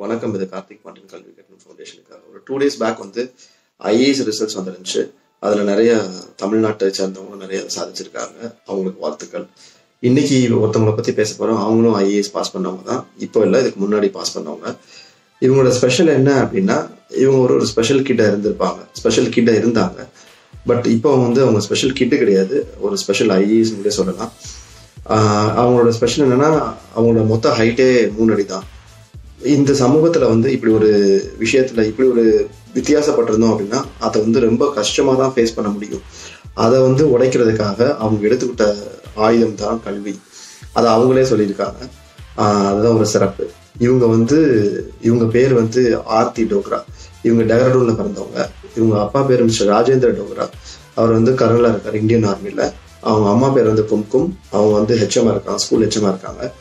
வணக்கம் இது கார்த்திக் பாண்டியன் கல்வி கட்டணம் ஃபவுண்டேஷனுக்காக ஒரு டூ டேஸ் பேக் வந்து ஐஏஎஸ் ரிசல்ட்ஸ் வந்துருந்துச்சு. அதில் நிறைய தமிழ்நாட்டை சேர்ந்தவங்க நிறைய சாதிச்சிருக்காங்க. அவங்களுக்கு வாழ்த்துக்கள். இன்னைக்கு ஒருத்தவங்களை பற்றி பேச போகிறோம் அவங்களும் ஐஏஎஸ் பாஸ் பண்ணவங்க தான். இப்போ இல்லை இதுக்கு முன்னாடி பாஸ் பண்ணவங்க. இவங்களோட ஸ்பெஷல் என்ன அப்படின்னா இவங்க ஒரு ஒரு ஸ்பெஷல் கிட்ட இருந்திருப்பாங்க. ஸ்பெஷல் கிட்ட இருந்தாங்க. பட் இப்போ வந்து அவங்க ஸ்பெஷல் கிட்டு கிடையாது. ஒரு ஸ்பெஷல் ஐஏஎஸ் சொல்லலாம். அவங்களோட ஸ்பெஷல் என்னன்னா அவங்களோட மொத்த ஹைட்டே மூணு அடி தான். இந்த சமூகத்துல வந்து இப்படி ஒரு விஷயத்துல இப்படி ஒரு வித்தியாசப்பட்டிருந்தோம் அப்படின்னா அதை வந்து ரொம்ப கஷ்டமா தான் ஃபேஸ் பண்ண முடியும். அதை வந்து உடைக்கிறதுக்காக அவங்க எடுத்துக்கிட்ட ஆயுதம் தான் கல்வி. அதை அவங்களே சொல்லியிருக்காங்க. அதுதான் ஒரு சிறப்பு. இவங்க வந்து இவங்க பேர் வந்து ஆர்த்தி டோக்ரா. இவங்க டெஹ்ராடூன்ல பிறந்தவங்க. இவங்க அப்பா பேர் மிஸ்டர் ராஜேந்திர டோக்ரா. அவர் வந்து கர்னலாக இருக்கார் இந்தியன் ஆர்மியில் அவங்க அம்மா பேர் வந்து கும்கும் அவங்க வந்து ஹெச்எம்மாக இருக்காங்க ஸ்கூல் ஹெச்எம்மாக இருக்காங்க.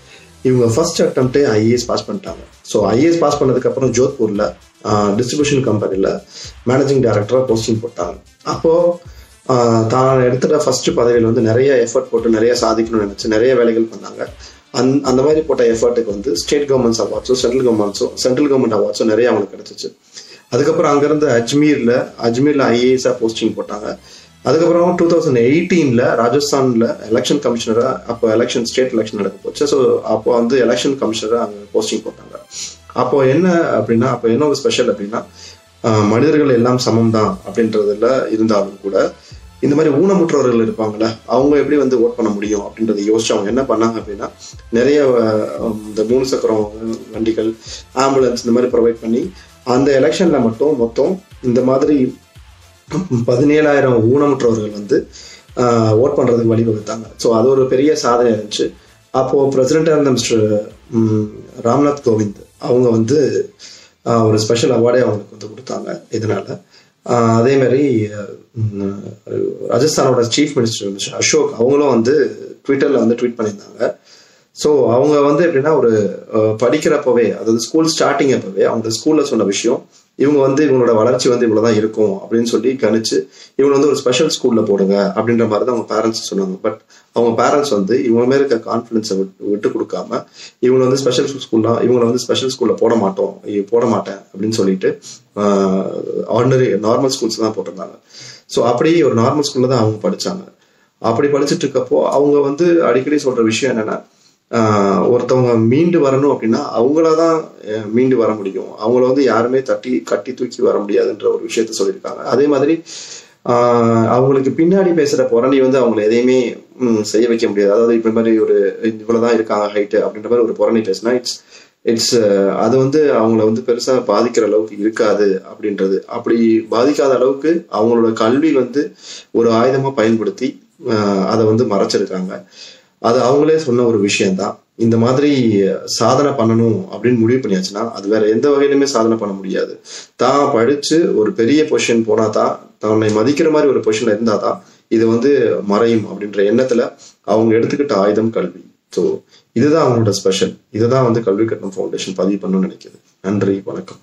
இவங்க ஃபர்ஸ்ட் அட்டம்ப்டே ஐஏஎஸ் பாஸ் பண்ணிட்டாங்க. ஸோ ஐஏஎஸ் பாஸ் பண்ணதுக்கப்புறம் ஜோத்பூரில் டிஸ்ட்ரிபியூஷன் கம்பெனியில் மேனேஜிங் டைரக்டராக போஸ்டிங் போட்டாங்க. அப்போது தான் எடுத்துகிற ஃபர்ஸ்ட் பதவியில் வந்து நிறைய எஃபர்ட் போட்டு நிறைய சாதிக்கணும்னு நினச்சி நிறைய வேலைகள் பண்ணாங்க. அந் அந்த மாதிரி போட்ட எஃபர்ட்டுக்கு வந்து ஸ்டேட் கவர்மெண்ட்ஸ் அவார்ட்ஸோ சென்ட்ரல் கவர்மெண்ட்ஸோ சென்ட்ரல் கவர்மெண்ட் அவார்ட்ஸோ நிறைய அவங்களுக்கு கிடைச்சிச்சு. அதுக்கப்புறம் அங்கேருந்து அஜ்மீரில் அஜ்மீரில் ஐஏஎஸாக போஸ்டிங் போட்டாங்க. அதுக்கப்புறம் டூ தௌசண்ட் எயிட்டீன்ல ராஜஸ்தான்ல எலெக்ஷன் கமிஷனரா அப்போ எலெக்ஷன் ஸ்டேட் எலெக்ஷன் நடக்க போச்சு. ஸோ அப்போ வந்து எலெக்ஷன் கமிஷனராக அங்கே போஸ்டிங் போட்டாங்க. அப்போ என்ன அப்படின்னா அப்போ என்ன ஒரு ஸ்பெஷல் அப்படின்னா ஆஹ் மனிதர்கள் எல்லாம் சமம் தான் அப்படின்றதுல இருந்தாலும் கூட இந்த மாதிரி ஊனமுற்றவர்கள் இருப்பாங்கல்ல அவங்க எப்படி வந்து ஓட் பண்ண முடியும் அப்படின்றத யோசிச்சு அவங்க என்ன பண்ணாங்க அப்படின்னா நிறைய இந்த மூணு சக்கரம் வண்டிகள் ஆம்புலன்ஸ் இந்த மாதிரி ப்ரொவைட் பண்ணி அந்த எலெக்ஷன்ல மட்டும் மொத்தம் இந்த மாதிரி பதினேழாயிரம் ஊனமுற்றவர்கள் வந்து ஓட் பண்ணுறதுக்கு வழிவகுத்தாங்க. ஸோ அது ஒரு பெரிய சாதனை இருந்துச்சு. அப்போது பிரசிடென்டா இருந்த மிஸ்டர் ராம்நாத் கோவிந்த் அவங்க வந்து ஒரு ஸ்பெஷல் அவார்டே அவங்களுக்கு வந்து கொடுத்தாங்க இதனால். அதேமாதிரி ராஜஸ்தானோட சீஃப் மினிஸ்டர் மிஸ்டர் அசோக் அவங்களும் வந்து ட்விட்டரில் வந்து ட்வீட் பண்ணியிருந்தாங்க. ஸோ அவங்க வந்து எப்படின்னா ஒரு அஹ், படிக்கிறப்பவே அதாவது ஸ்கூல் ஸ்டார்டிங் அப்பவே அவங்க ஸ்கூல்ல சொன்ன விஷயம் இவங்க வந்து இவங்களோட வளர்ச்சி வந்து இவ்வளவுதான் இருக்கும் அப்படின்னு சொல்லி கணிச்சு இவங்க வந்து ஒரு ஸ்பெஷல் ஸ்கூல்ல போடுங்க அப்படின்ற மாதிரி தான் அவங்க பேரண்ட்ஸ் சொன்னாங்க. பட் அவங்க பேரண்ட்ஸ் வந்து இவங்க மேல இருக்க கான்ஃபிடன்ஸை விட்டு கொடுக்காம இவங்க வந்து ஸ்பெஷல் ஸ்கூல்லாம் இவங்களை வந்து ஸ்பெஷல் ஸ்கூல்ல போட மாட்டோம் போட மாட்டேன் அப்படின்னு சொல்லிட்டு ஆர்டினரி நார்மல் ஸ்கூல்ஸ் தான் போட்டிருந்தாங்க. ஸோ அப்படி ஒரு நார்மல் ஸ்கூல்ல தான் அவங்க படிச்சாங்க. அப்படி படிச்சுட்டு இருக்கப்போ அவங்க வந்து அடிக்கடி சொல்ற விஷயம் என்னன்னா ஒருத்தவங்க மீண்டு வரணும் அப்படின்னா அவங்களாதான் மீண்டு வர முடியும். அவங்கள வந்து யாருமே தட்டி கட்டி தூக்கி வர முடியாதுன்ற ஒரு விஷயத்த சொல்லியிருக்காங்க. அதே மாதிரி அவங்களுக்கு பின்னாடி பேசுற புறணி வந்து அவங்களை எதையுமே செய்ய வைக்க முடியாது. அதாவது இப்ப மாதிரி ஒரு இவ்வளவுதான் இருக்காங்க ஹைட்டு அப்படின்ற மாதிரி ஒரு புறணி பேசுனா இட்ஸ் இட்ஸ் அது வந்து அவங்கள வந்து பெருசா பாதிக்கிற அளவுக்கு இருக்காது அப்படின்றது. அப்படி பாதிக்காத அளவுக்கு அவங்களோட கல்வி வந்து ஒரு ஆயுதமா பயன்படுத்தி அதை வந்து மறைச்சிருக்காங்க. அது அவங்களே சொன்ன ஒரு விஷயம்தான். இந்த மாதிரி சாதனை பண்ணணும் அப்படின்னு முடிவு பண்ணியாச்சுன்னா அது வேற எந்த வகையிலுமே சாதனை பண்ண முடியாது. தான் படிச்சு ஒரு பெரிய பொசிஷன் போனா தான் தன்னை மதிக்கிற மாதிரி ஒரு பொசிஷன்ல இருந்தா தான் இது வந்து மறையும் அப்படின்ற எண்ணத்துல அவங்க எடுத்துக்கிட்ட ஆயுதம் கல்வி. ஸோ இதுதான் அவங்களோட ஸ்பெஷல் இதுதான் வந்து கல்வி கட்டணம் ஃபவுண்டேஷன் பதிவு பண்ணணும்னு நினைக்கிது. நன்றி வணக்கம்.